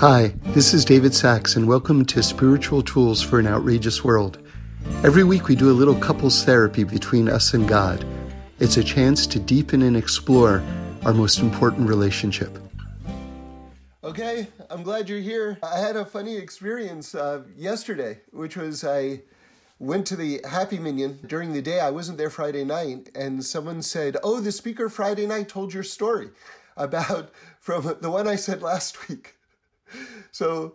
Hi, this is David Sacks, and welcome to Spiritual Tools for an Outrageous World. Every week we do a little couples therapy between us and God. It's a chance to deepen and explore our most important relationship. Okay, I'm glad you're here. I had a funny experience uh, yesterday, which was I went to the Happy Minyan during the day. I wasn't there Friday night, and someone said, Oh, the speaker Friday night told your story about from the one I said last week. So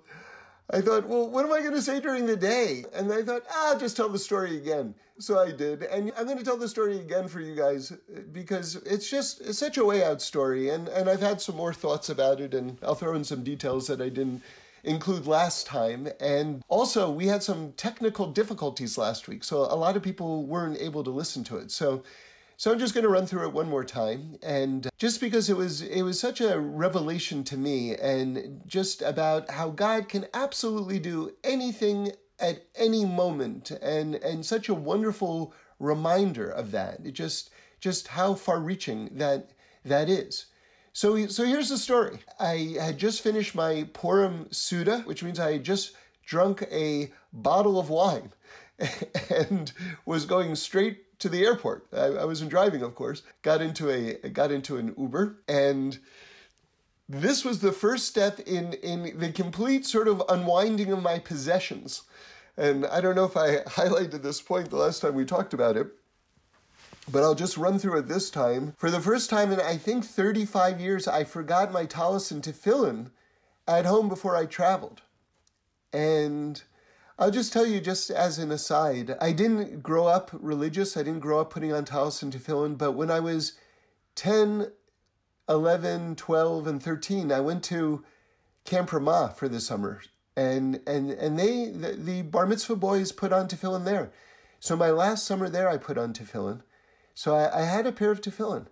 I thought, well, what am I going to say during the day? And I thought, ah, just tell the story again. So I did. And I'm going to tell the story again for you guys because it's just it's such a way out story. And, and I've had some more thoughts about it, and I'll throw in some details that I didn't include last time. And also, we had some technical difficulties last week. So a lot of people weren't able to listen to it. So so I'm just going to run through it one more time, and just because it was it was such a revelation to me, and just about how God can absolutely do anything at any moment, and and such a wonderful reminder of that. It just just how far-reaching that that is. So so here's the story. I had just finished my Purim Seudah, which means I had just drunk a bottle of wine, and was going straight to the airport. I, I wasn't driving, of course. Got into a got into an Uber, and this was the first step in in the complete sort of unwinding of my possessions. And I don't know if I highlighted this point the last time we talked about it, but I'll just run through it this time. For the first time in I think 35 years, I forgot my tallis and tefillin at home before I traveled. And I'll just tell you, just as an aside, I didn't grow up religious. I didn't grow up putting on talis and tefillin, but when I was 10, 11, 12, and 13, I went to Camp Ramah for the summer. And, and, and they, the, the bar mitzvah boys put on tefillin there. So my last summer there, I put on tefillin. So I, I had a pair of tefillin.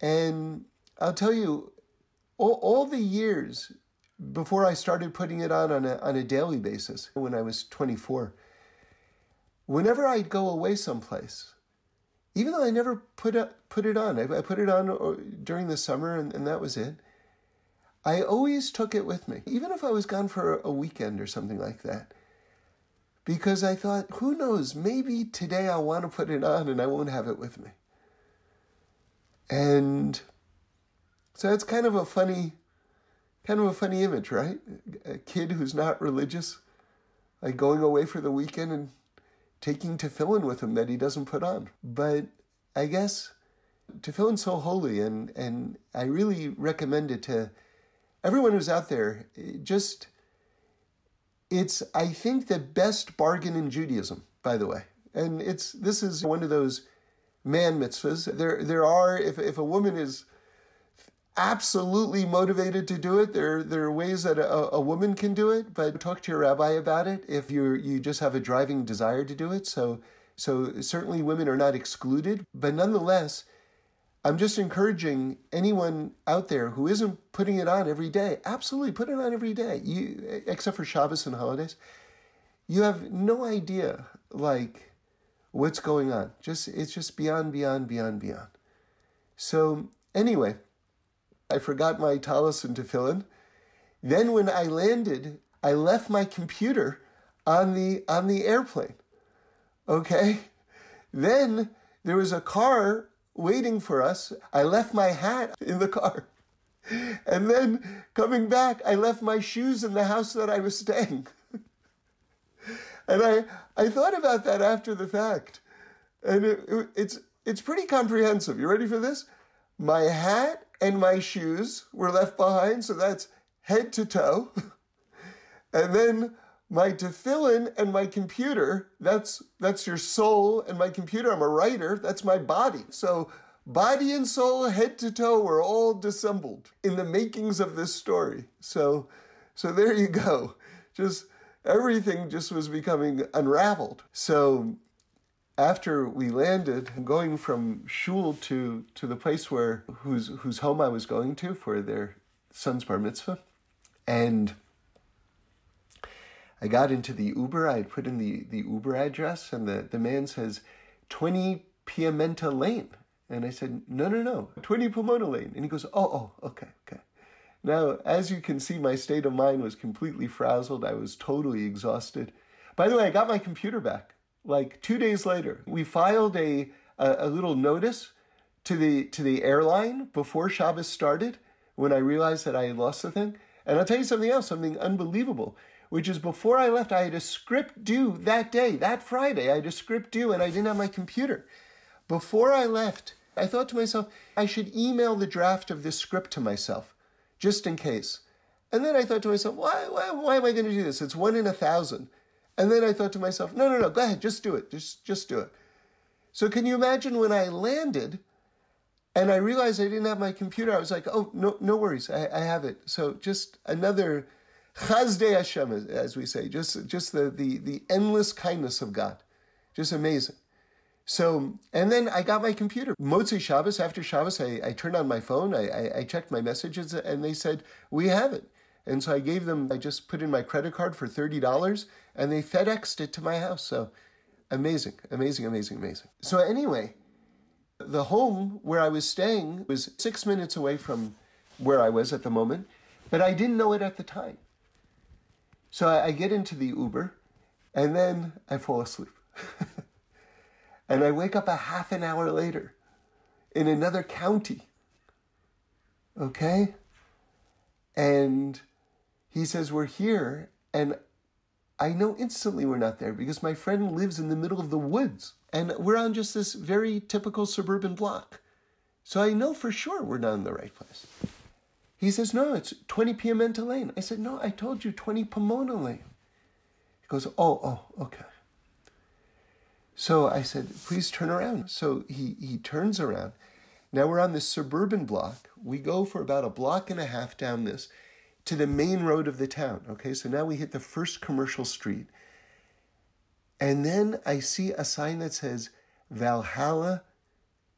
And I'll tell you, all, all the years before I started putting it on on a, on a daily basis when I was 24, whenever I'd go away someplace, even though I never put, put it on, I, I put it on uh, during the summer and, and that was it, I always took it with me, even if I was gone for a weekend or something like that. Because I thought, who knows, maybe today I'll want to put it on and I won't have it with me. And so it's kind of a funny Kind of a funny image, right? A kid who's not religious, like going away for the weekend and taking tefillin with him that he doesn't put on. But I guess tefillin's so holy, and, and I really recommend it to everyone who's out there. Just, it's, I think, the best bargain in Judaism, by the way. And it's, this is one of those man mitzvahs. There, there are, if, if a woman is absolutely motivated to do it. There, there are ways that a, a, woman can do it, but talk to your rabbi about it if you you just have a driving desire to do it. So, so certainly women are not excluded, but nonetheless, I'm just encouraging anyone out there who isn't putting it on every day. Absolutely, put it on every day. You, except for Shabbos and holidays, you have no idea like what's going on. Just it's just beyond, beyond, beyond, beyond. So anyway. I forgot my tallis and tefillin. Then when I landed, I left my computer on the on the airplane. Okay? Then there was a car waiting for us. I left my hat in the car. And then coming back, I left my shoes in the house that I was staying. and I, I thought about that after the fact. And it, it, it's, it's pretty comprehensive. You ready for this? My hat and my shoes were left behind, so that's head to toe. and then my tefillin and my computer, that's that's your soul, and my computer, I'm a writer, that's my body. So body and soul, head to toe, were all dissembled in the makings of this story. So so there you go. Just everything just was becoming unraveled. So after we landed, going from shul to, to the place where whose whose home I was going to for their son's bar mitzvah, and I got into the Uber. I had put in the, the Uber address, and the, the man says, 20 Piamenta Lane. And I said, no, no, no, 20 Pomona Lane. And he goes, oh, oh, okay, okay. Now, as you can see, my state of mind was completely frazzled. I was totally exhausted. By the way, I got my computer back like two days later. We filed a, a, a little notice to the to the airline before Shabbos started when I realized that I had lost the thing. And I'll tell you something else, something unbelievable, which is before I left, I had a script due that day, that Friday. I had a script due and I didn't have my computer. Before I left, I thought to myself, I should email the draft of this script to myself, just in case. And then I thought to myself, why, why, why am I going to do this? It's one in a thousand. And then I thought to myself, no, no, no, go ahead, just do it. Just, just do it. So can you imagine when I landed and I realized I didn't have my computer, I was like, oh, no, no worries, I, I have it. So just another chasdei Hashem, as, we say, just, just the, the, the endless kindness of God. Just amazing. So, and then I got my computer. Motzei Shabbos, after Shabbos, I, I turned on my phone, I, I, I checked my messages, and they said, we have it. And so I gave them, I just put in my credit card for $30 and they FedExed it to my house. So amazing, amazing, amazing, amazing. So anyway, the home where I was staying was six minutes away from where I was at the moment, but I didn't know it at the time. So I, get into the Uber and then I fall asleep. and I wake up a half an hour later in another county. Okay? And he says, We're here. And I know instantly we're not there because my friend lives in the middle of the woods and we're on just this very typical suburban block. So I know for sure we're not in the right place. He says, No, it's 20 Piamenta Lane. I said, No, I told you 20 Pomona Lane. He goes, Oh, oh, okay. So I said, Please turn around. So he, he turns around. Now we're on this suburban block. We go for about a block and a half down this to the main road of the town. Okay, so now we hit the first commercial street. And then I see a sign that says Valhalla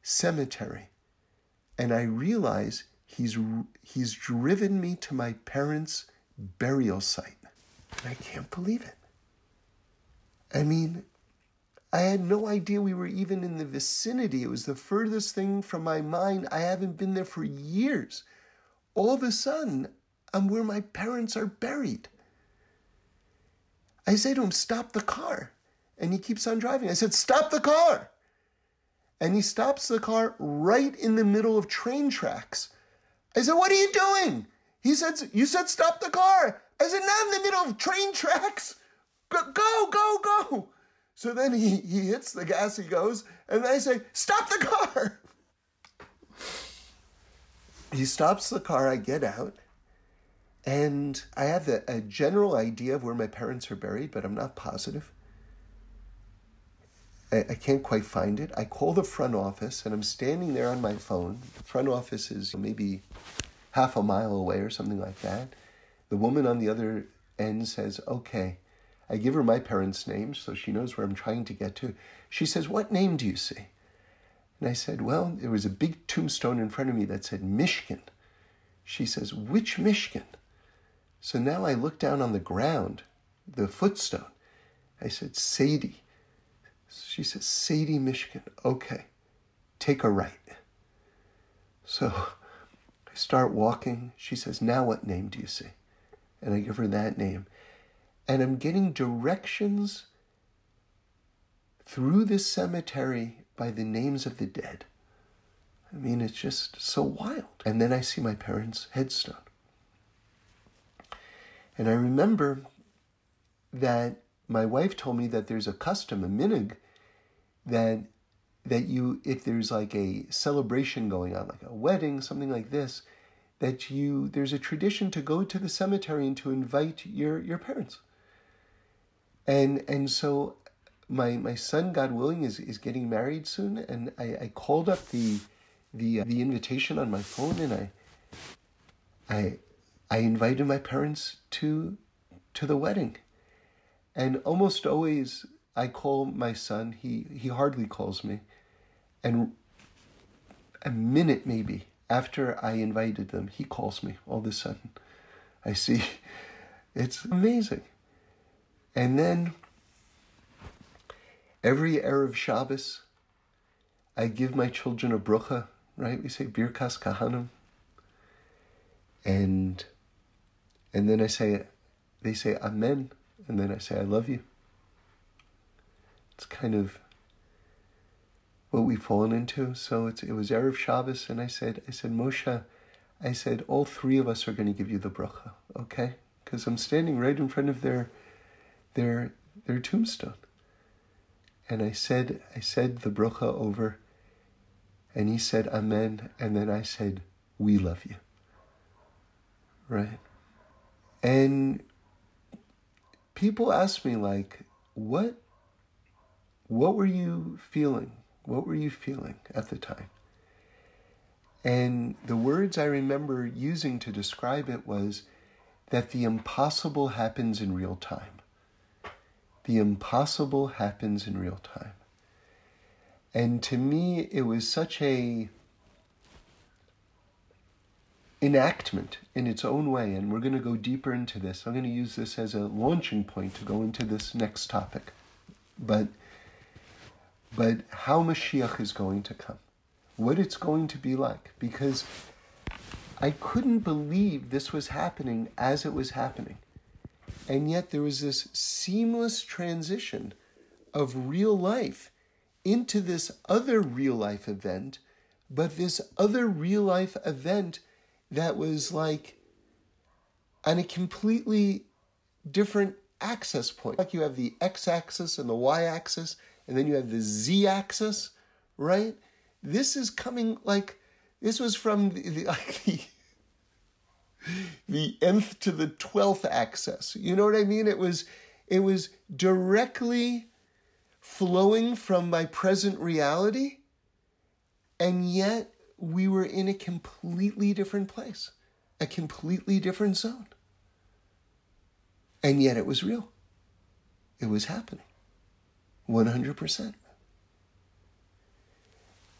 Cemetery. And I realize he's, he's driven me to my parents' burial site. And I can't believe it. I mean, I had no idea we were even in the vicinity. It was the furthest thing from my mind. I haven't been there for years. All of a sudden, I'm where my parents are buried. I say to him, Stop the car. And he keeps on driving. I said, Stop the car. And he stops the car right in the middle of train tracks. I said, What are you doing? He said, You said stop the car. I said, Not in the middle of train tracks. Go, go, go, go. So then he, he hits the gas, he goes, and I say, Stop the car. He stops the car, I get out, and I have a, a general idea of where my parents are buried, but I'm not positive. I, can't quite find it. I call the front office and I'm standing there on my phone. The front office is maybe half a mile away or something like that. The woman on the other end says, Okay. I give her my parents' names so she knows where I'm trying to get to. She says, What name do you see? And I said, Well, there was a big tombstone in front of me that said Mishkin. She says, Which Mishkin? So now I look down on the ground, the footstone. I said, Sadie. She says, Sadie Mishkin. Okay, take a right. So I start walking. She says, Now what name do you see? And I give her that name. And I'm getting directions through this cemetery by the names of the dead. I mean, it's just so wild. And then I see my parents' headstone. And I remember that my wife told me that there's a custom, a minhag, that that you, if there's like a celebration going on, like a wedding, something like this, that you there's a tradition to go to the cemetery and to invite your your parents. And and so my my son, God willing, is is getting married soon, and I, I called up the the uh, the invitation on my phone, and I I I invited my parents to to the wedding. And almost always I call my son, he he hardly calls me. And a minute maybe after I invited them, he calls me all of a sudden. I see it's amazing. And then every Erev Shabbos, I give my children a brucha, right? We say Birkas Kohanim. And and then I say they say Amen, and then I say I love you. It's kind of what we've fallen into. So it's, it was Erev Shabbos, and I said, I said, Moshe, I said, all three of us are going to give you the bracha, okay? Because I'm standing right in front of their, their, their tombstone. And I said, I said the bracha over, and he said, Amen, and then I said, we love you. Right? And people ask me like, what, what were you feeling? What were you feeling at the time? And the words I remember using to describe it was that the impossible happens in real time. The impossible happens in real time. And to me, it was such a enactment in its own way, and we're going to go deeper into this. I'm going to use this as a launching point to go into this next topic. But but how Mashiach is going to come, what it's going to be like, because I couldn't believe this was happening as it was happening. And yet there was this seamless transition of real life into this other real life event, but this other real life event that was like on a completely different access point. Like you have the x axis and the y axis, and then you have the z axis, right? This is coming like this was from the, the like the the nth to the twelfth axis. You know what I mean? It was it was directly flowing from my present reality, and yet we were in a completely different place, a completely different zone. And yet it was real. It was happening. 100%.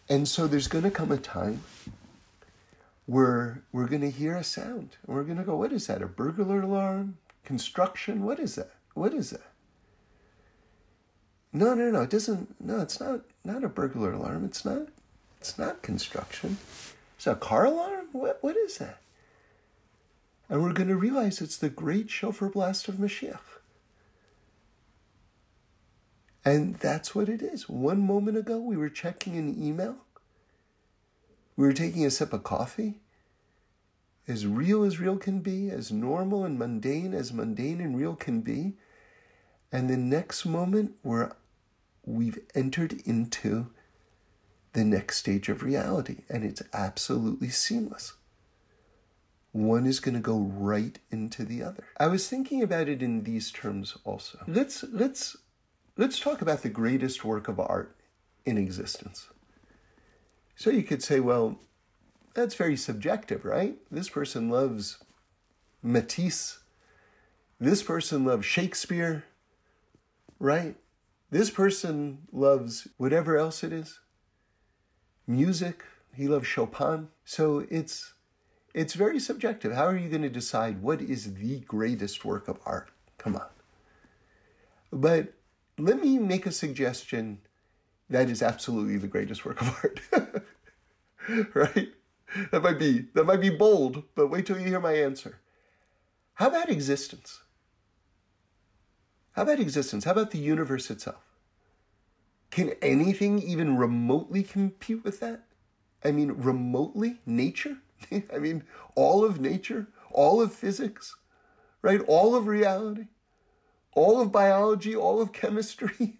And so there's going to come a time where we're going to hear a sound. And we're going to go, what is that? A burglar alarm? Construction? What is that? What is that? No, no, no. It doesn't. No, it's not. Not a burglar alarm. It's not. It's not construction. It's a car alarm. What? What is that? And we're going to realize it's the great shofar blast of Mashiach. And that's what it is. One moment ago, we were checking an email. We were taking a sip of coffee. As real as real can be, as normal and mundane as mundane and real can be. And the next moment, we're, we've entered into the next stage of reality, and it's absolutely seamless. One is going to go right into the other. I was thinking about it in these terms also. Let's let's Let's talk about the greatest work of art in existence. So you could say, well, that's very subjective, right? This person loves Matisse. This person loves Shakespeare, right? This person loves whatever else it is. Music, he loves Chopin. So it's it's very subjective. How are you going to decide what is the greatest work of art? Come on. But let me make a suggestion that is absolutely the greatest work of art. right? That might be that might be bold, but wait till you hear my answer. How about existence? How about existence? How about the universe itself? Can anything even remotely compete with that? I mean, remotely? Nature? I mean, all of nature, all of physics, right? All of reality all of biology, all of chemistry,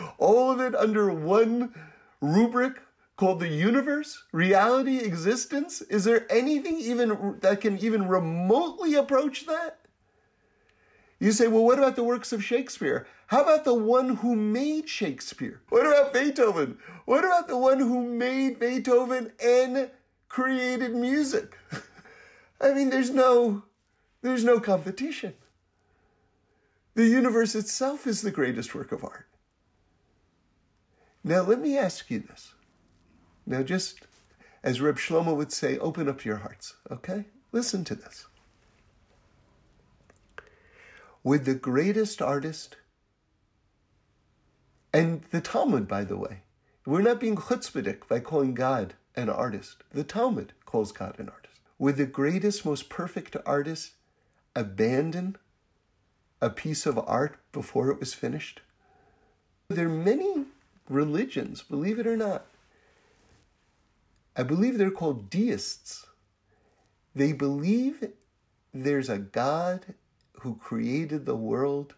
all of it under one rubric called the universe, reality, existence? Is there anything even that can even remotely approach that? You say, well, what about the works of Shakespeare? How about the one who made Shakespeare? What about Beethoven? What about the one who made Beethoven and created music? I mean, there's no there's no competition. The universe itself is the greatest work of art. Now, let me ask you this. Now, just as Reb Shlomo would say, open up your hearts, okay? Listen to this. Would the greatest artist, and the Talmud, by the way, we're not being chutzpahdik by calling God an artist. The Talmud calls God an artist. Would the greatest, most perfect artist abandon a piece of art before it was finished? There are many religions, believe it or not. I believe they're called deists. They believe there's a God who created the world,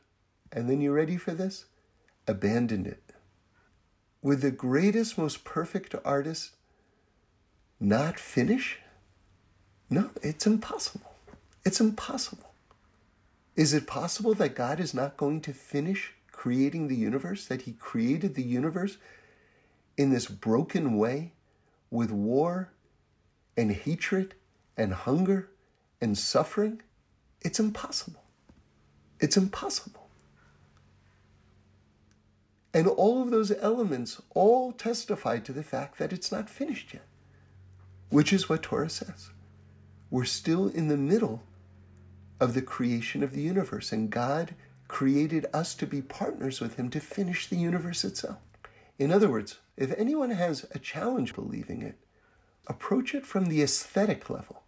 and then you ready for this? Abandoned it. Would the greatest, most perfect artist not finish? No, it's impossible. It's impossible. Is it possible that God is not going to finish creating the universe, that He created the universe in this broken way with war and hatred and hunger and suffering? It's impossible. It's impossible. And all of those elements all testify to the fact that it's not finished yet, which is what Torah says. We're still in the middle of the creation of the universe, and God created us to be partners with Him to finish the universe itself. In other words, if anyone has a challenge believing it, approach it from the aesthetic level.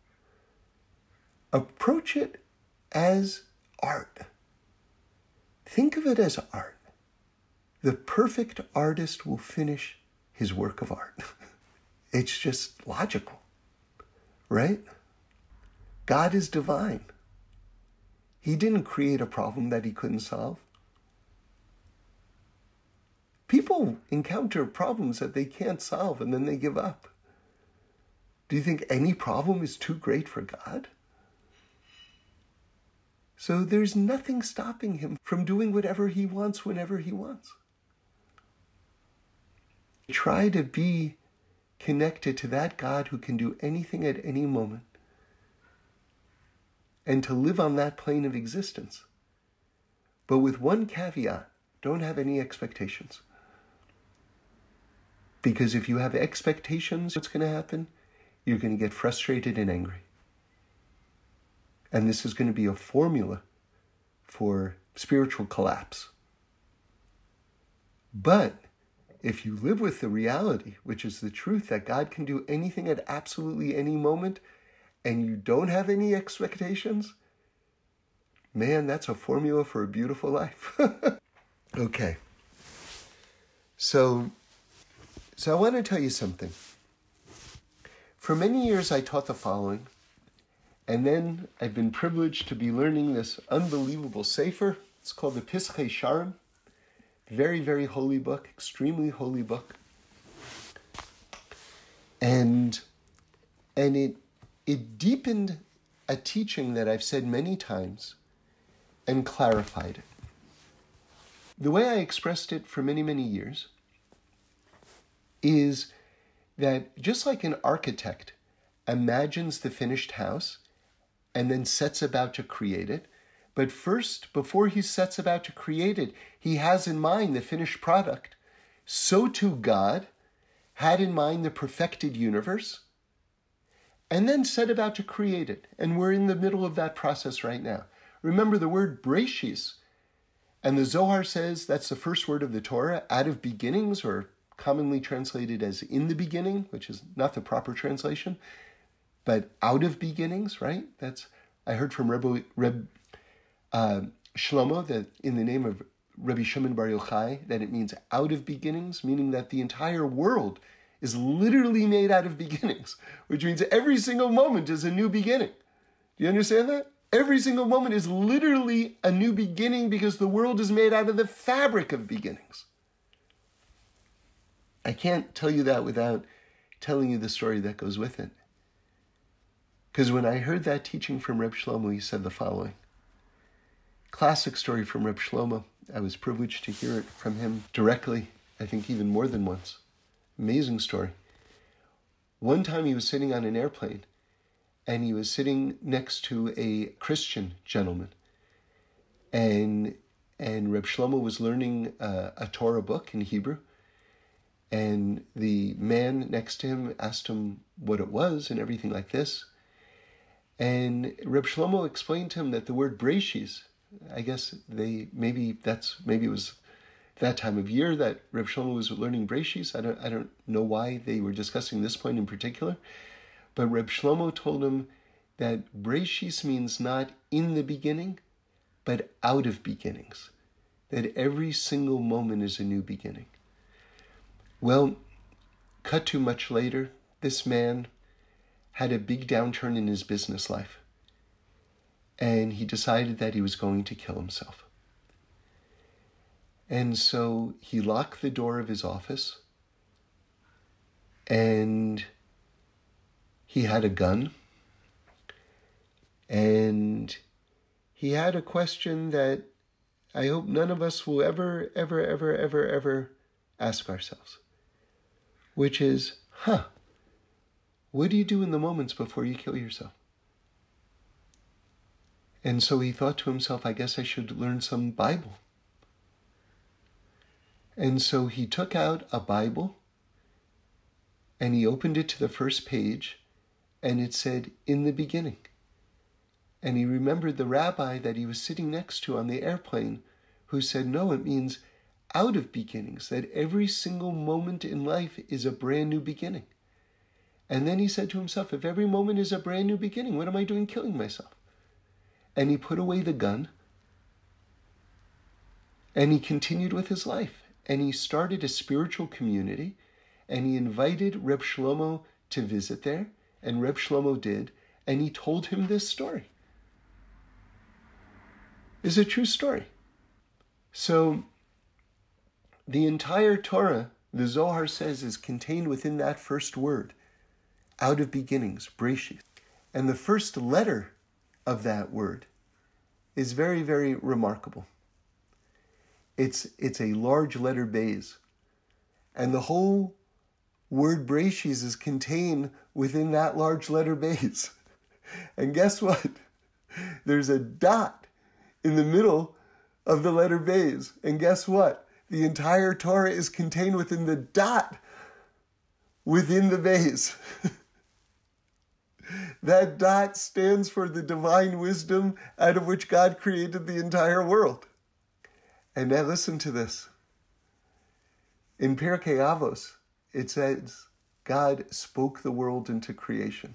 Approach it as art. Think of it as art. The perfect artist will finish his work of art. it's just logical, right? God is divine. He didn't create a problem that he couldn't solve. People encounter problems that they can't solve and then they give up. Do you think any problem is too great for God? So there's nothing stopping him from doing whatever he wants whenever he wants. Try to be connected to that God who can do anything at any moment and to live on that plane of existence. But with one caveat don't have any expectations. Because if you have expectations, what's going to happen? You're going to get frustrated and angry. And this is going to be a formula for spiritual collapse. But if you live with the reality, which is the truth that God can do anything at absolutely any moment, and you don't have any expectations, man, that's a formula for a beautiful life. okay. So, so I want to tell you something. For many years, I taught the following, and then I've been privileged to be learning this unbelievable sefer. It's called the Pischei Shearim. Very, very holy book, extremely holy book. And and it it deepened a teaching that I've said many times and clarified it. The way I expressed it for many, many years is that just like an architect imagines the finished house and then sets about to create it, but first, before he sets about to create it, he has in mind the finished product. So too God had in mind the perfected universe and then set about to create it. And we're in the middle of that process right now. Remember the word Breshis, and the Zohar says that's the first word of the Torah, out of beginnings, or commonly translated as in the beginning, which is not the proper translation, but out of beginnings, right? That's I heard from Rebbe, Reb, uh, Shlomo that in the name of Rabbi Shimon Bar Yochai that it means out of beginnings, meaning that the entire world is literally made out of beginnings, which means every single moment is a new beginning. Do you understand that? Every single moment is literally a new beginning because the world is made out of the fabric of beginnings. I can't tell you that without telling you the story that goes with it. Because when I heard that teaching from Reb Shlomo, he said the following classic story from Reb Shlomo. I was privileged to hear it from him directly, I think even more than once. Amazing story. One time he was sitting on an airplane and he was sitting next to a Christian gentleman. And and Reb Shlomo was learning uh, a Torah book in Hebrew. And the man next to him asked him what it was and everything like this. And Reb Shlomo explained to him that the word Breshis, I guess they maybe that's maybe it was that time of year that Reb Shlomo was learning Breshis. I don't I don't know why they were discussing this point in particular, but Reb Shlomo told him that Breshis means not in the beginning, but out of beginnings. That every single moment is a new beginning. Well, cut to much later, this man had a big downturn in his business life. And he decided that he was going to kill himself. And so he locked the door of his office and he had a gun and he had a question that I hope none of us will ever, ever, ever, ever, ever ask ourselves, which is, huh, what do you do in the moments before you kill yourself? And so he thought to himself, I guess I should learn some Bible. And so he took out a Bible and he opened it to the first page and it said, In the beginning. And he remembered the rabbi that he was sitting next to on the airplane who said, No, it means out of beginnings, that every single moment in life is a brand new beginning. And then he said to himself, If every moment is a brand new beginning, what am I doing killing myself? And he put away the gun and he continued with his life. And he started a spiritual community and he invited Reb Shlomo to visit there. And Reb Shlomo did. And he told him this story is a true story. So, the entire Torah, the Zohar says, is contained within that first word, out of beginnings, Breshith. And the first letter of that word is very, very remarkable. It's, it's a large letter Beis. And the whole word Breshis is contained within that large letter Beis. And guess what? There's a dot in the middle of the letter Beis. And guess what? The entire Torah is contained within the dot within the Beis. that dot stands for the divine wisdom out of which God created the entire world. And now listen to this. In Pirkei Avos, it says, God spoke the world into creation.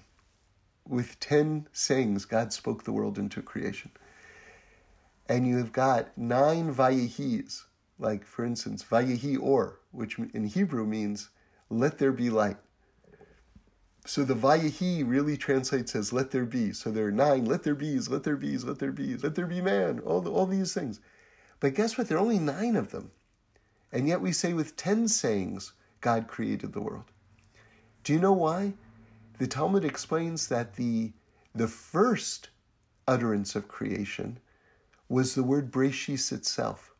With 10 sayings, God spoke the world into creation and you have got nine vayihis, like for instance, vayihi or, which in Hebrew means let there be light. So the vayihi really translates as let there be. So there are nine, let there be's, let there be's, let there be's, let there be man, all, the, all these things. But guess what? There are only nine of them. And yet we say with ten sayings, God created the world. Do you know why? The Talmud explains that the, the first utterance of creation was the word Breshis itself.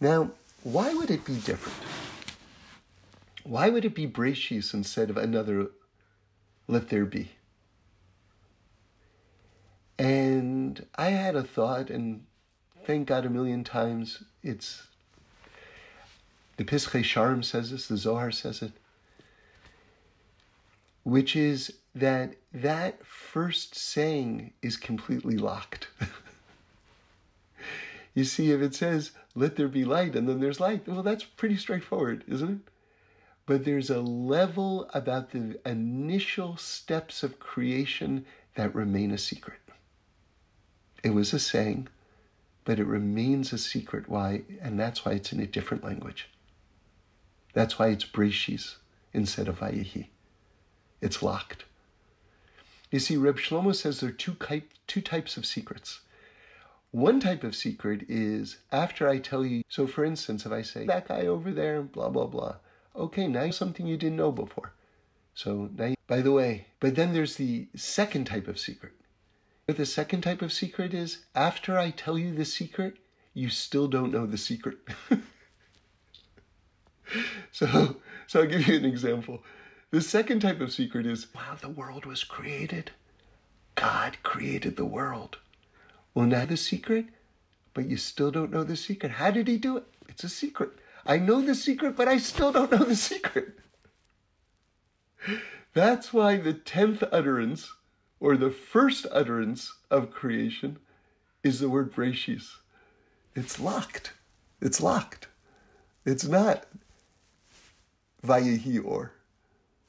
Now, why would it be different? Why would it be Breshis instead of another let there be? And I had a thought, and thank God a million times it's the Pischei Shearim says this, the Zohar says it, which is that that first saying is completely locked. You see, if it says, let there be light, and then there's light, well, that's pretty straightforward, isn't it? But there's a level about the initial steps of creation that remain a secret. It was a saying, but it remains a secret. Why? And that's why it's in a different language. That's why it's Breshis instead of Vayehi. It's locked. You see, Reb Shlomo says there are two, type, two types of secrets. One type of secret is after I tell you, so for instance, if I say, that guy over there, blah, blah, blah. Okay, now something you didn't know before. So now, you, by the way, but then there's the second type of secret. But the second type of secret is after I tell you the secret, you still don't know the secret. so, so I'll give you an example. The second type of secret is, wow, the world was created. God created the world. Well, now the secret, but you still don't know the secret. How did he do it? It's a secret. I know the secret, but I still don't know the secret. That's why the tenth utterance, or the first utterance of creation, is the word Breshis. It's locked. It's locked. It's not Vayehi or.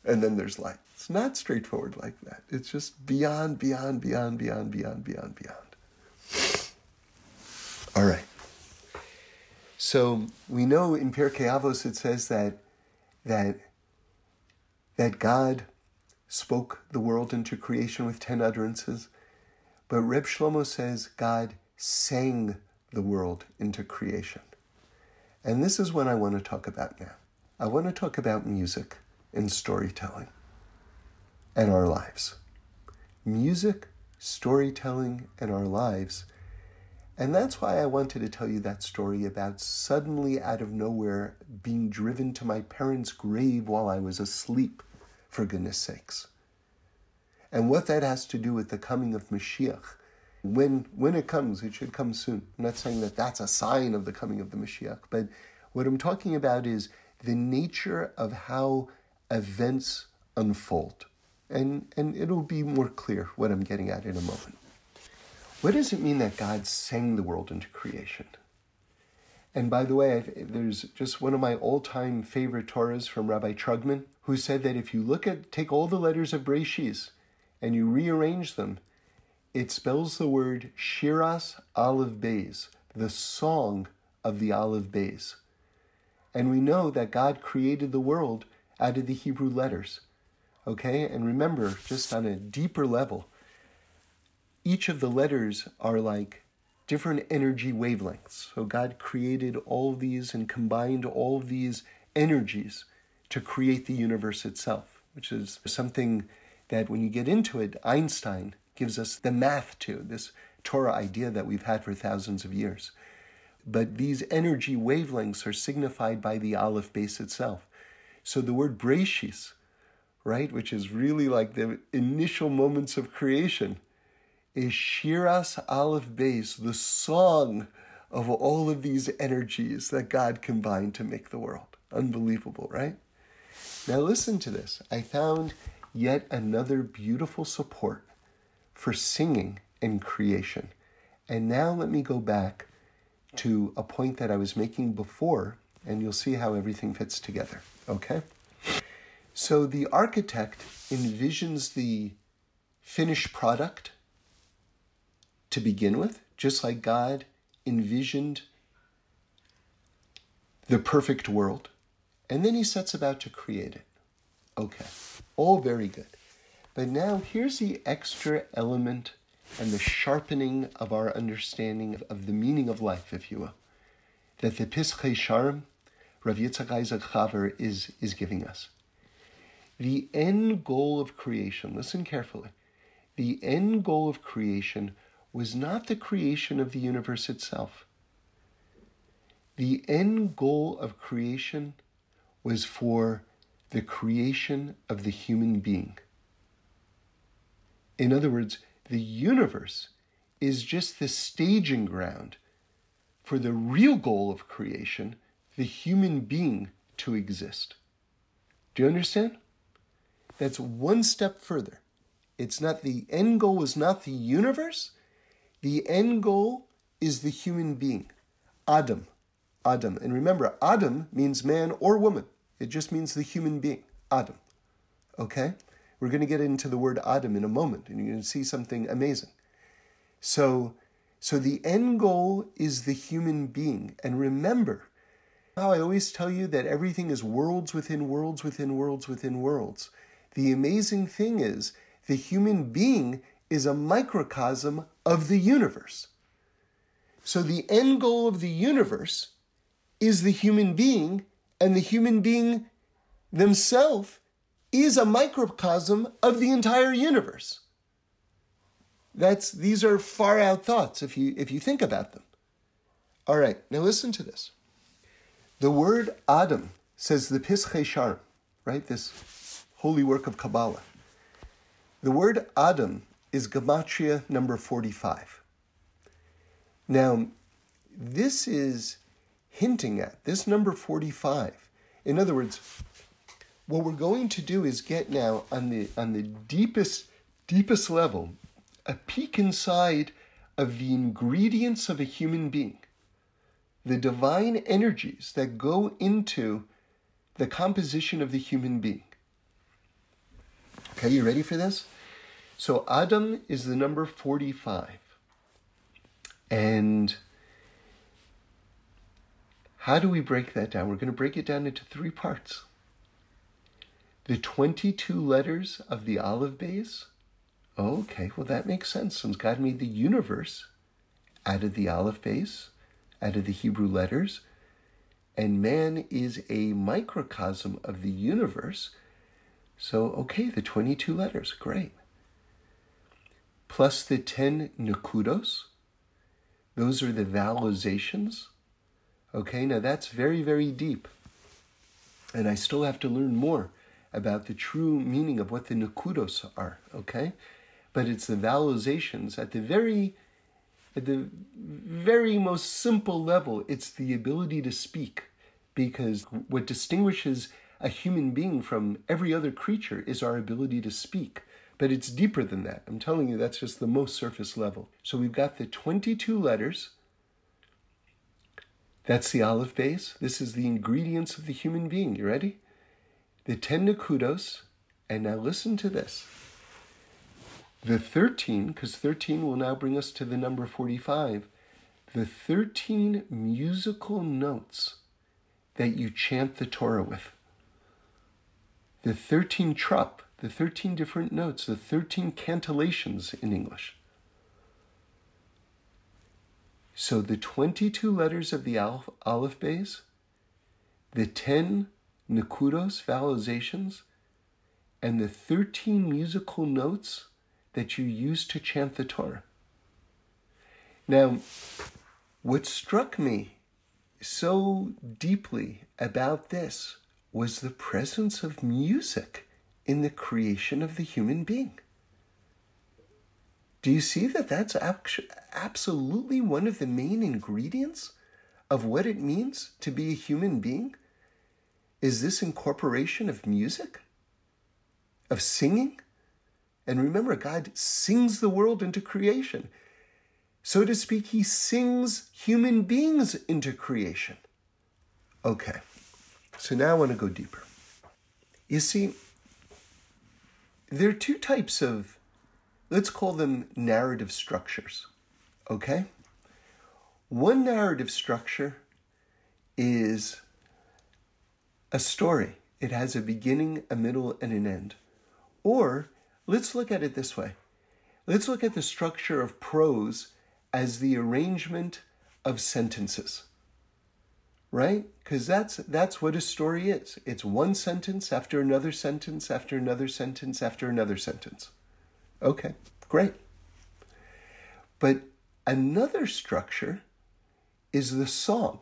and then there's light. It's not straightforward like that. It's just beyond, beyond, beyond, beyond, beyond, beyond, beyond. All right. So we know in Pirkei Avos it says that that that God spoke the world into creation with ten utterances, but Reb Shlomo says God sang the world into creation. And this is what I want to talk about now. I want to talk about music and storytelling and our lives. Music, storytelling, and our lives. And that's why I wanted to tell you that story about suddenly out of nowhere being driven to my parents' grave while I was asleep, for goodness sakes. And what that has to do with the coming of Mashiach. When, when it comes, it should come soon. I'm not saying that that's a sign of the coming of the Mashiach, but what I'm talking about is the nature of how events unfold. And, and it'll be more clear what I'm getting at in a moment. What does it mean that God sang the world into creation? And by the way, there's just one of my all-time favorite Torahs from Rabbi Trugman, who said that if you look at, take all the letters of Breshis and you rearrange them, it spells the word Shiras Aleph Beis, the song of the Aleph Beis. And we know that God created the world out of the Hebrew letters. Okay? And remember, just on a deeper level, each of the letters are like different energy wavelengths. So God created all of these and combined all of these energies to create the universe itself, which is something that when you get into it, Einstein gives us the math to, this Torah idea that we've had for thousands of years. But these energy wavelengths are signified by the Aleph Beis itself. So the word Breshis, right, which is really like the initial moments of creation, is Shiras Aleph Beis, the song of all of these energies that God combined to make the world. Unbelievable, right? Now listen to this. I found yet another beautiful support for singing and creation. And now let me go back to a point that I was making before, and you'll see how everything fits together. Okay? So the architect envisions the finished product to begin with, just like God envisioned the perfect world, and then he sets about to create it. Okay, all very good. But now here's the extra element and the sharpening of our understanding of, of the meaning of life, if you will, that the Pischei Shearim, Rav Yitzchak Isaac Chaver, is, is giving us. The end goal of creation, listen carefully, the end goal of creation was not the creation of the universe itself. The end goal of creation was for the creation of the human being. In other words, the universe is just the staging ground for the real goal of creation, the human being to exist. Do you understand? That's one step further. It's not the end goal was not the universe. The end goal is the human being, Adam. Adam. And remember, Adam means man or woman. It just means the human being, Adam. Okay? We're going to get into the word Adam in a moment, and you're going to see something amazing. So, so the end goal is the human being. And remember how I always tell you that everything is worlds within worlds within worlds within worlds. The amazing thing is the human being is a microcosm of the universe. So the end goal of the universe is the human being, and the human being themselves is a microcosm of the entire universe. That's these are far out thoughts if you if you think about them. All right, now listen to this. The word Adam says the Pischei Shearim, right? This holy work of Kabbalah. The word Adam is Gematria number 45. Now, this is hinting at this number 45. In other words, what we're going to do is get now on the on the deepest deepest level a peek inside of the ingredients of a human being the divine energies that go into the composition of the human being Okay, you ready for this? So Adam is the number 45. And how do we break that down? We're going to break it down into three parts. The 22 letters of the Aleph Beis. Okay, well, that makes sense since God made the universe out of the Aleph Beis, out of the Hebrew letters, and man is a microcosm of the universe. So, okay, the 22 letters, great. Plus the 10 nakudos, those are the vowelizations. Okay, now that's very, very deep. And I still have to learn more about the true meaning of what the nakudos are, okay? But it's the vowelizations at the very at the very most simple level, it's the ability to speak. Because what distinguishes a human being from every other creature is our ability to speak. But it's deeper than that. I'm telling you, that's just the most surface level. So we've got the 22 letters. That's the Aleph Beis. This is the ingredients of the human being. You ready? The 10 nakudos. And now listen to this. The 13, because 13 will now bring us to the number 45, the 13 musical notes that you chant the Torah with. The 13 trop, the 13 different notes, the 13 cantillations in English. So the 22 letters of the Aleph, Aleph Beis, the 10 Nakudos, vowelizations, and the 13 musical notes that you use to chant the Torah. Now, what struck me so deeply about this was the presence of music in the creation of the human being. Do you see that that's absolutely one of the main ingredients of what it means to be a human being? Is this incorporation of music? Of singing? And remember, God sings the world into creation. So to speak, He sings human beings into creation. Okay, so now I want to go deeper. You see, there are two types of, let's call them narrative structures. Okay? One narrative structure is a story, it has a beginning, a middle, and an end. Or Let's look at it this way. Let's look at the structure of prose as the arrangement of sentences. Right? Because that's that's what a story is. It's one sentence after another sentence after another sentence after another sentence. Okay, great. But another structure is the song.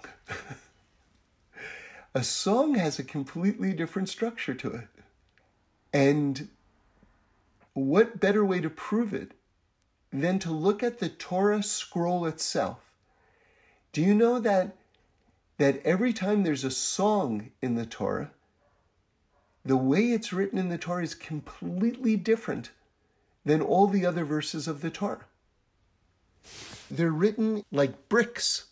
a song has a completely different structure to it. And what better way to prove it than to look at the Torah scroll itself? Do you know that, that every time there's a song in the Torah, the way it's written in the Torah is completely different than all the other verses of the Torah? They're written like bricks,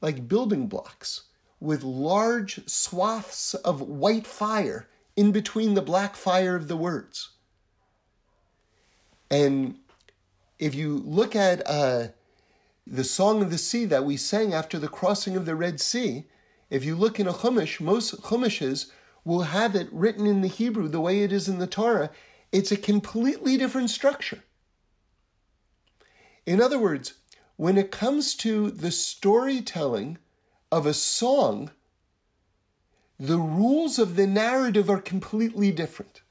like building blocks, with large swaths of white fire in between the black fire of the words. And if you look at uh, the Song of the Sea that we sang after the crossing of the Red Sea, if you look in a Chumash, most Chumashes will have it written in the Hebrew the way it is in the Torah. It's a completely different structure. In other words, when it comes to the storytelling of a song, the rules of the narrative are completely different.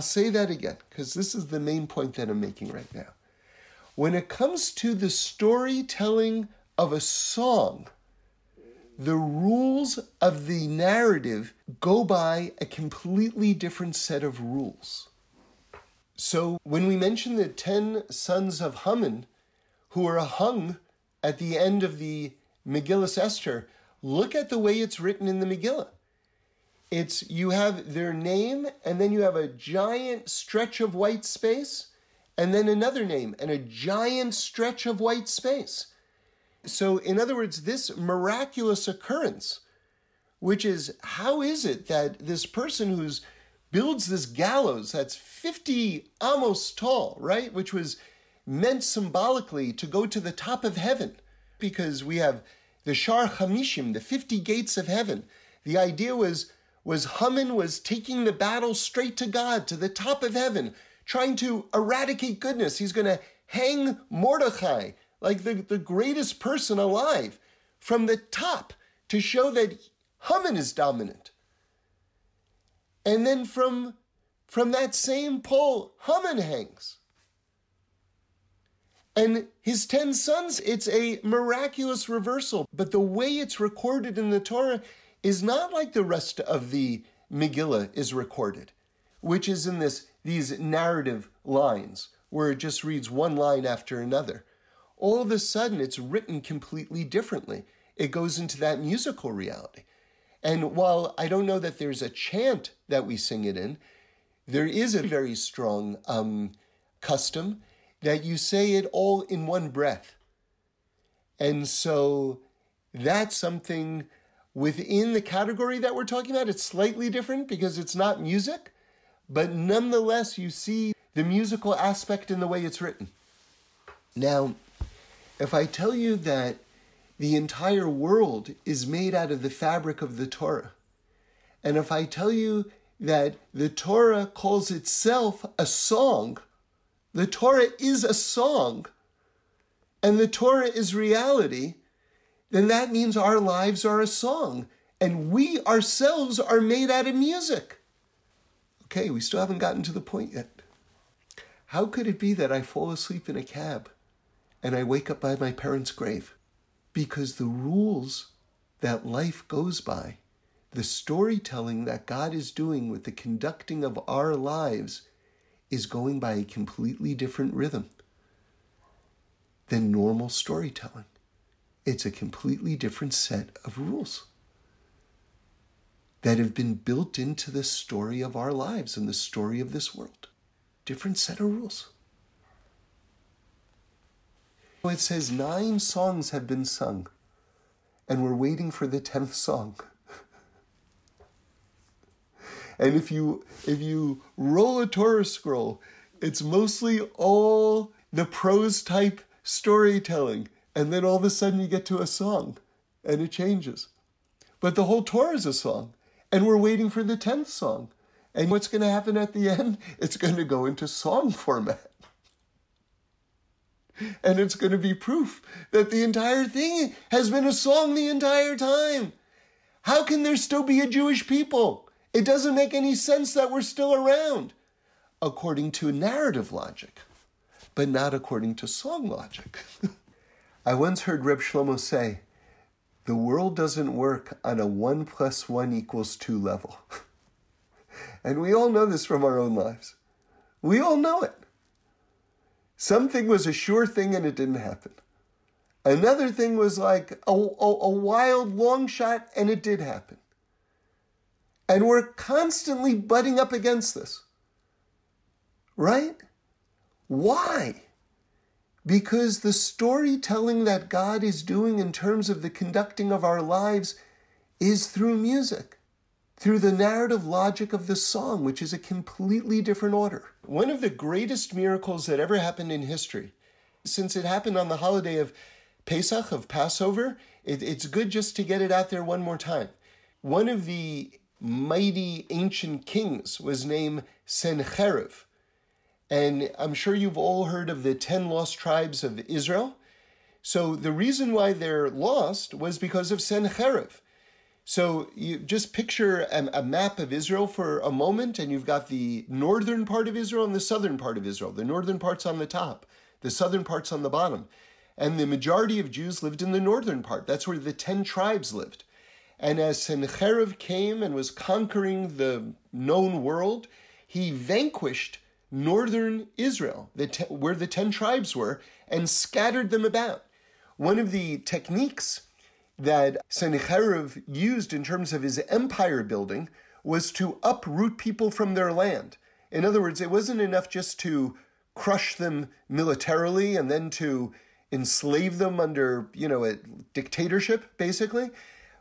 I'll say that again because this is the main point that I'm making right now. When it comes to the storytelling of a song, the rules of the narrative go by a completely different set of rules. So when we mention the 10 sons of Haman who are hung at the end of the Megillah Esther, look at the way it's written in the Megillah. It's you have their name, and then you have a giant stretch of white space, and then another name, and a giant stretch of white space. So, in other words, this miraculous occurrence, which is how is it that this person who's builds this gallows that's 50 amos tall, right? Which was meant symbolically to go to the top of heaven because we have the Shar Hamishim, the 50 gates of heaven. The idea was, was Haman was taking the battle straight to God, to the top of heaven, trying to eradicate goodness. He's going to hang Mordechai, like the, the greatest person alive, from the top to show that Haman is dominant. And then from, from that same pole, Haman hangs. And his ten sons, it's a miraculous reversal. But the way it's recorded in the Torah is not like the rest of the Megillah is recorded, which is in this these narrative lines where it just reads one line after another. All of a sudden, it's written completely differently. It goes into that musical reality. And while I don't know that there's a chant that we sing it in, there is a very strong um, custom that you say it all in one breath. And so that's something within the category that we're talking about. It's slightly different because it's not music, but nonetheless, you see the musical aspect in the way it's written. Now, if I tell you that the entire world is made out of the fabric of the Torah. And if I tell you that the Torah calls itself a song, the Torah is a song, and the Torah is reality, then that means our lives are a song, and we ourselves are made out of music. Okay, we still haven't gotten to the point yet. How could it be that I fall asleep in a cab and I wake up by my parents' grave? because the rules that life goes by, the storytelling that God is doing with the conducting of our lives, is going by a completely different rhythm than normal storytelling. It's a completely different set of rules that have been built into the story of our lives and the story of this world. Different set of rules. It says nine songs have been sung, and we're waiting for the tenth song. and if you if you roll a Torah scroll, it's mostly all the prose type storytelling, and then all of a sudden you get to a song, and it changes. But the whole Torah is a song, and we're waiting for the tenth song. And what's going to happen at the end? It's going to go into song format. And it's going to be proof that the entire thing has been a song the entire time. How can there still be a Jewish people? It doesn't make any sense that we're still around, according to narrative logic, but not according to song logic. I once heard Reb Shlomo say, the world doesn't work on a one plus one equals two level. and we all know this from our own lives. We all know it. Something was a sure thing and it didn't happen. Another thing was like a, a, a wild long shot and it did happen. And we're constantly butting up against this. Right? Why? Because the storytelling that God is doing in terms of the conducting of our lives is through music through the narrative logic of the song, which is a completely different order. One of the greatest miracles that ever happened in history, since it happened on the holiday of Pesach, of Passover, it, it's good just to get it out there one more time. One of the mighty ancient kings was named Sennacherib. And I'm sure you've all heard of the 10 lost tribes of Israel. So the reason why they're lost was because of Sennacherib. So you just picture a, a, map of Israel for a moment, and you've got the northern part of Israel and the southern part of Israel. The northern part's on the top, the southern part's on the bottom. And the majority of Jews lived in the northern part. That's where the ten tribes lived. And as Sennacherib came and was conquering the known world, he vanquished northern Israel, the te- where the ten tribes were, and scattered them about. One of the techniques that Sennacherib used in terms of his empire building was to uproot people from their land. In other words, it wasn't enough just to crush them militarily and then to enslave them under, you know, a dictatorship, basically,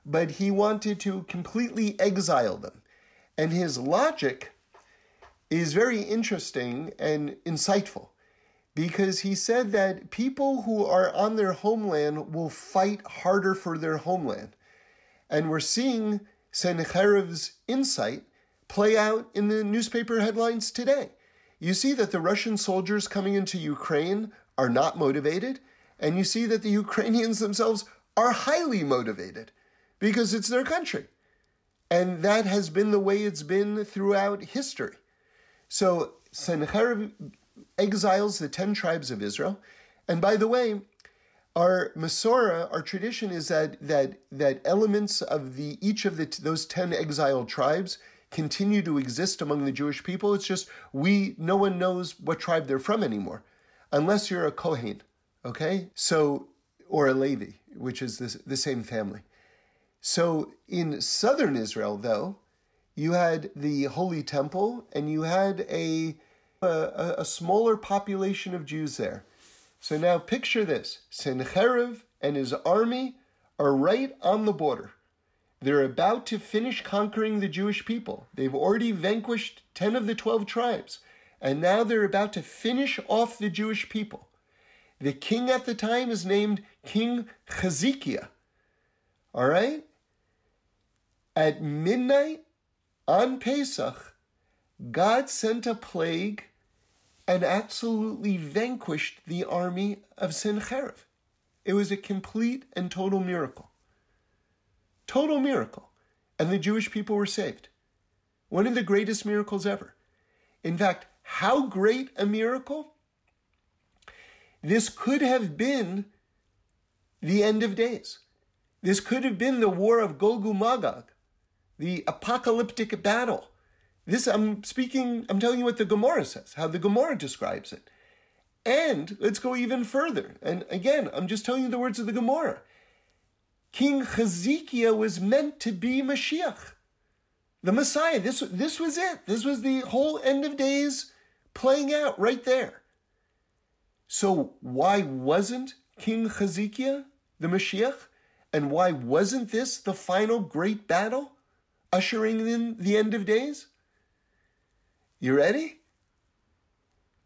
but he wanted to completely exile them. And his logic is very interesting and insightful because he said that people who are on their homeland will fight harder for their homeland. And we're seeing Sennacherib's insight play out in the newspaper headlines today. You see that the Russian soldiers coming into Ukraine are not motivated, and you see that the Ukrainians themselves are highly motivated because it's their country. And that has been the way it's been throughout history. So Sennacherib exiles the 10 tribes of Israel. And by the way, our Masorah, our tradition is that that that elements of the each of the those 10 exiled tribes continue to exist among the Jewish people. It's just we no one knows what tribe they're from anymore unless you're a Kohen, okay? So or a Levi, which is the, the same family. So in southern Israel though, you had the Holy Temple and you had a a, a smaller population of Jews there. So now picture this Sennacherib and his army are right on the border. They're about to finish conquering the Jewish people. They've already vanquished 10 of the 12 tribes, and now they're about to finish off the Jewish people. The king at the time is named King Hezekiah. All right? At midnight on Pesach, God sent a plague and absolutely vanquished the army of Sennacherib. It was a complete and total miracle. Total miracle. And the Jewish people were saved. One of the greatest miracles ever. In fact, how great a miracle? This could have been the end of days. This could have been the war of Gog Magog, the apocalyptic battle this I'm speaking, I'm telling you what the Gemara says, how the Gemara describes it. And let's go even further. And again, I'm just telling you the words of the Gemara. King Hezekiah was meant to be Mashiach, the Messiah. This, this was it. This was the whole end of days playing out right there. So why wasn't King Hezekiah the Mashiach? And why wasn't this the final great battle ushering in the end of days? You ready?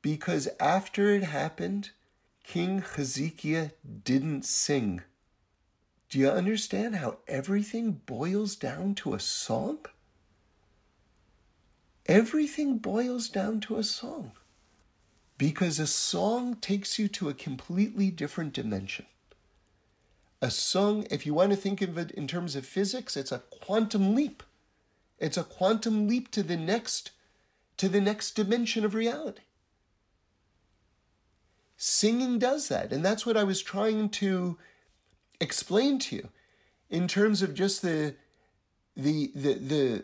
Because after it happened, King Hezekiah didn't sing. Do you understand how everything boils down to a song? Everything boils down to a song. Because a song takes you to a completely different dimension. A song, if you want to think of it in terms of physics, it's a quantum leap. It's a quantum leap to the next to the next dimension of reality. Singing does that. And that's what I was trying to explain to you in terms of just the the the the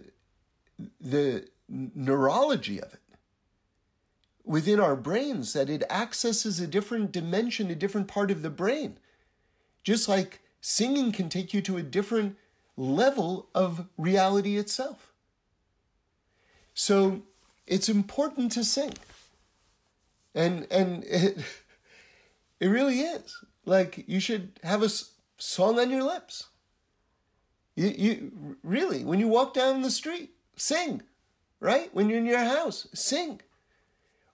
the neurology of it within our brains that it accesses a different dimension, a different part of the brain. Just like singing can take you to a different level of reality itself. So it's important to sing. And and it it really is. Like you should have a song on your lips. You you really when you walk down the street, sing. Right? When you're in your house, sing.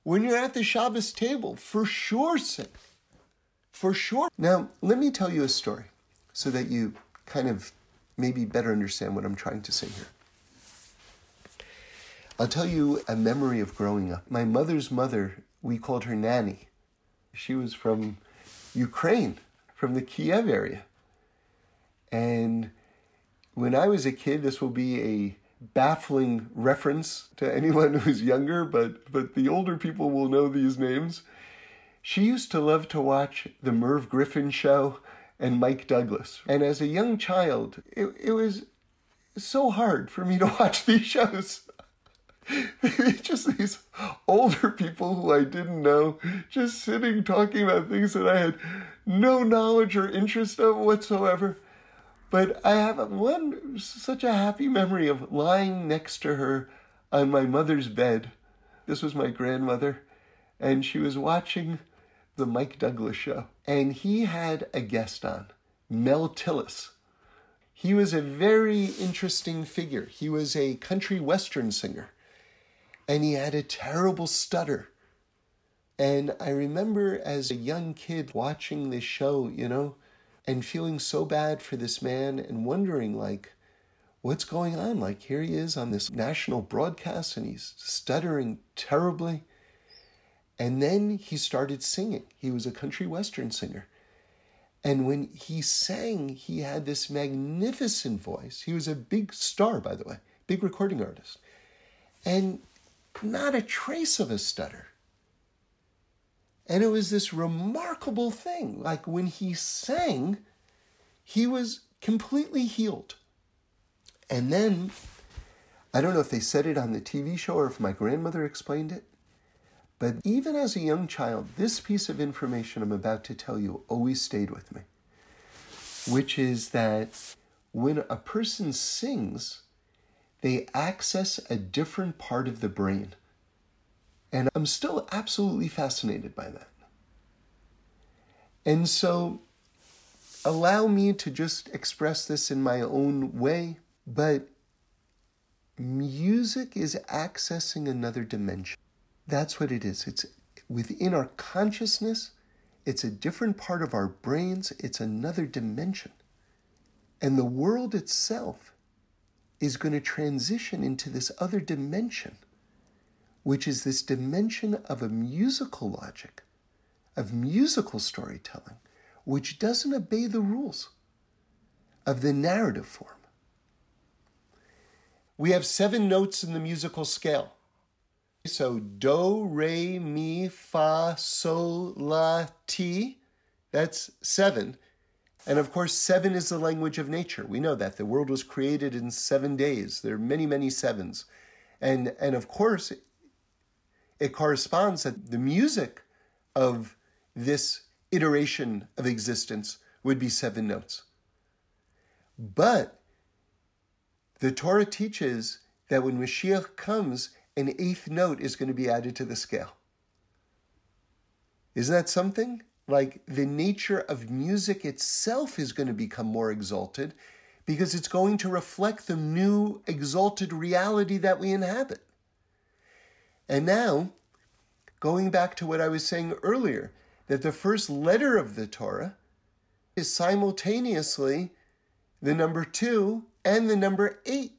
When you're at the Shabbos table, for sure sing. For sure. Now, let me tell you a story so that you kind of maybe better understand what I'm trying to say here. I'll tell you a memory of growing up. My mother's mother, we called her Nanny. She was from Ukraine, from the Kiev area. And when I was a kid, this will be a baffling reference to anyone who's younger, but, but the older people will know these names. She used to love to watch the Merv Griffin show and Mike Douglas. And as a young child, it, it was so hard for me to watch these shows. just these older people who I didn't know, just sitting talking about things that I had no knowledge or interest of whatsoever. But I have one such a happy memory of lying next to her on my mother's bed. This was my grandmother, and she was watching the Mike Douglas show. And he had a guest on, Mel Tillis. He was a very interesting figure. He was a country western singer and he had a terrible stutter. And I remember as a young kid watching this show, you know, and feeling so bad for this man and wondering, like, what's going on? Like, here he is on this national broadcast and he's stuttering terribly. And then he started singing. He was a country western singer. And when he sang, he had this magnificent voice. He was a big star, by the way, big recording artist. And not a trace of a stutter. And it was this remarkable thing. Like when he sang, he was completely healed. And then, I don't know if they said it on the TV show or if my grandmother explained it, but even as a young child, this piece of information I'm about to tell you always stayed with me, which is that when a person sings, they access a different part of the brain. And I'm still absolutely fascinated by that. And so, allow me to just express this in my own way but music is accessing another dimension. That's what it is. It's within our consciousness, it's a different part of our brains, it's another dimension. And the world itself is going to transition into this other dimension, which is this dimension of a musical logic, of musical storytelling, which doesn't obey the rules of the narrative form. We have seven notes in the musical scale. So do, re, mi, fa, sol, la, ti. That's seven. And of course, seven is the language of nature. We know that. The world was created in seven days. There are many, many sevens. And, and of course, it corresponds that the music of this iteration of existence would be seven notes. But the Torah teaches that when Mashiach comes, an eighth note is going to be added to the scale. Isn't that something? Like the nature of music itself is going to become more exalted because it's going to reflect the new exalted reality that we inhabit. And now, going back to what I was saying earlier, that the first letter of the Torah is simultaneously the number two and the number eight.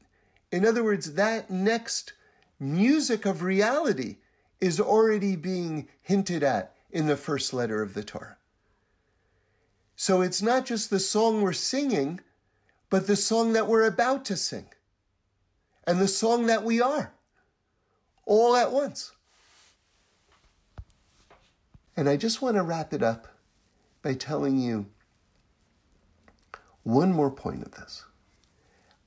In other words, that next music of reality is already being hinted at in the first letter of the Torah. So it's not just the song we're singing, but the song that we're about to sing and the song that we are, all at once. And I just want to wrap it up by telling you one more point of this.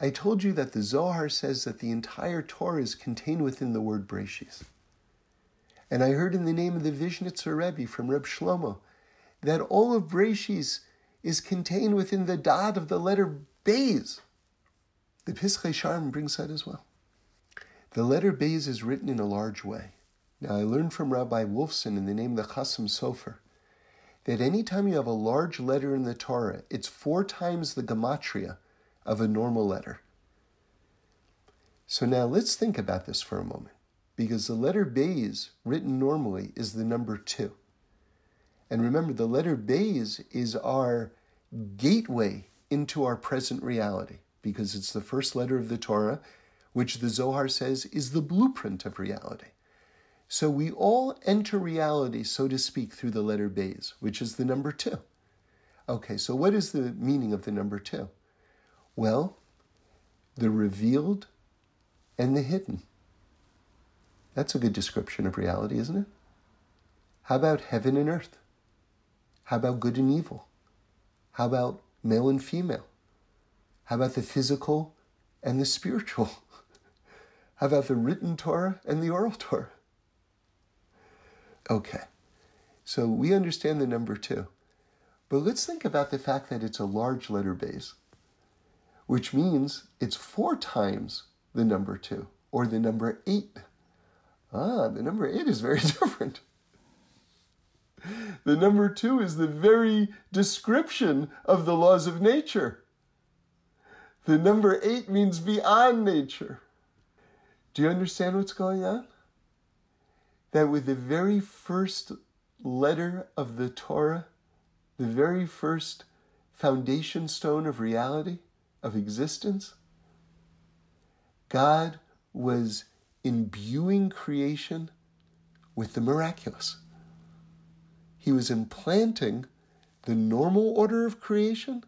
I told you that the Zohar says that the entire Torah is contained within the word Breshis. And I heard in the name of the Vizhnitzer Rebbe from Reb Shlomo that all of Breshis is contained within the dot of the letter Beis. The Pischei Shearim brings that as well. The letter Beis is written in a large way. Now, I learned from Rabbi Wolfson in the name of the Chasam Sofer that anytime you have a large letter in the Torah, it's four times the gematria of a normal letter. So now let's think about this for a moment, because the letter Beis, written normally, is the number two. And remember, the letter Beis is our gateway into our present reality, because it's the first letter of the Torah, which the Zohar says is the blueprint of reality. So we all enter reality, so to speak, through the letter Beis, which is the number two. Okay, so what is the meaning of the number two? Well, the revealed and the hidden. That's a good description of reality, isn't it? How about heaven and earth? How about good and evil? How about male and female? How about the physical and the spiritual? How about the written Torah and the oral Torah? Okay, so we understand the number two. But let's think about the fact that it's a large letter Beis which means it's four times the number two or the number eight. Ah, the number eight is very different. The number two is the very description of the laws of nature. The number eight means beyond nature. Do you understand what's going on? that with the very first letter of the Torah, the very first foundation stone of reality, of existence, God was imbuing creation with the miraculous. He was implanting the normal order of creation,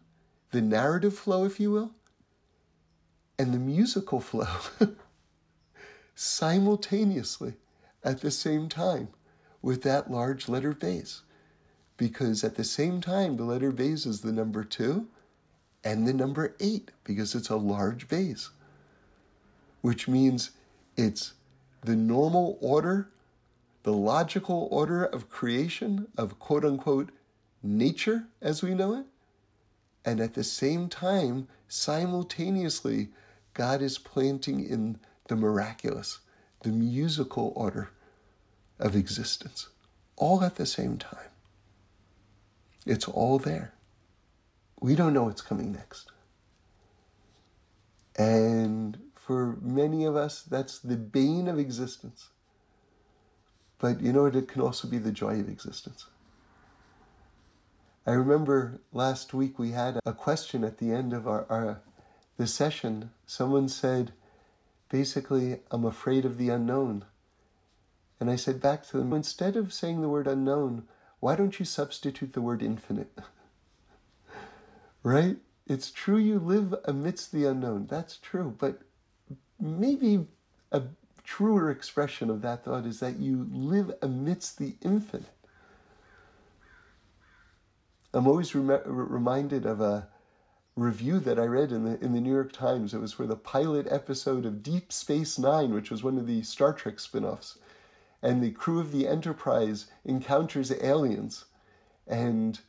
the narrative flow, if you will, and the musical flow simultaneously at the same time with that large letter Beis. Because at the same time, the letter Beis is the number two and the number eight because it's a large Beis, which means it's the normal order, the logical order of creation, of quote unquote nature as we know it. And at the same time, simultaneously, God is planting in the miraculous, the musical order of existence, all at the same time. It's all there. We don't know what's coming next. And for many of us, that's the bane of existence. But you know what? It can also be the joy of existence. I remember last week we had a question at the end of our, our the session. Someone said, basically, I'm afraid of the unknown. And I said back to them, instead of saying the word unknown, why don't you substitute the word infinite? right? It's true you live amidst the unknown. That's true. But maybe a truer expression of that thought is that you live amidst the infinite. I'm always rem- reminded of a review that I read in the in the New York Times. It was for the pilot episode of Deep Space Nine, which was one of the Star Trek spin-offs. And the crew of the Enterprise encounters aliens, and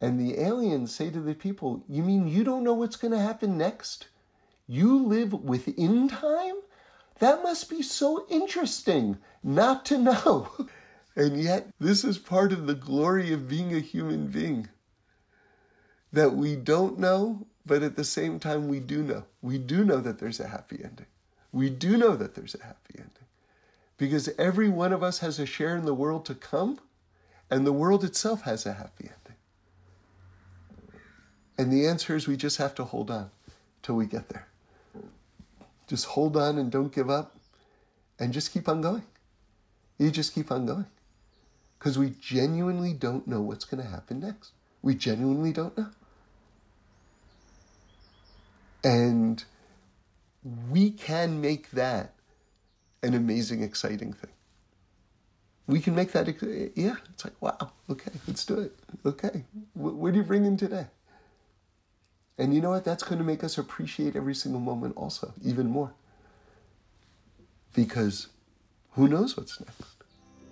and the aliens say to the people, "You mean you don't know what's going to happen next? You live within time? That must be so interesting not to know." And yet, this is part of the glory of being a human being that we don't know, but at the same time, we do know. We do know that there's a happy ending. We do know that there's a happy ending because every one of us has a share in the world to come, and the world itself has a happy ending. And the answer is we just have to hold on till we get there. Just hold on and don't give up, and just keep on going. You just keep on going because we genuinely don't know what's going to happen next. We genuinely don't know. And we can make that an amazing, exciting thing. We can make that, yeah, it's like, wow, okay, let's do it. Okay, what do you bring in today? And you know what? That's going to make us appreciate every single moment also, even more. Because who knows what's next?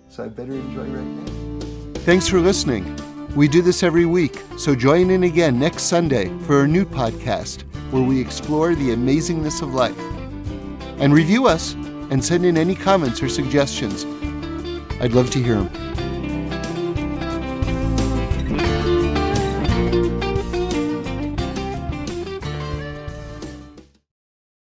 So I better enjoy right now. Thanks for listening. We do this every week, so join in again next Sunday for a new podcast where we explore the amazingness of life. And review us and send in any comments or suggestions. I'd love to hear them.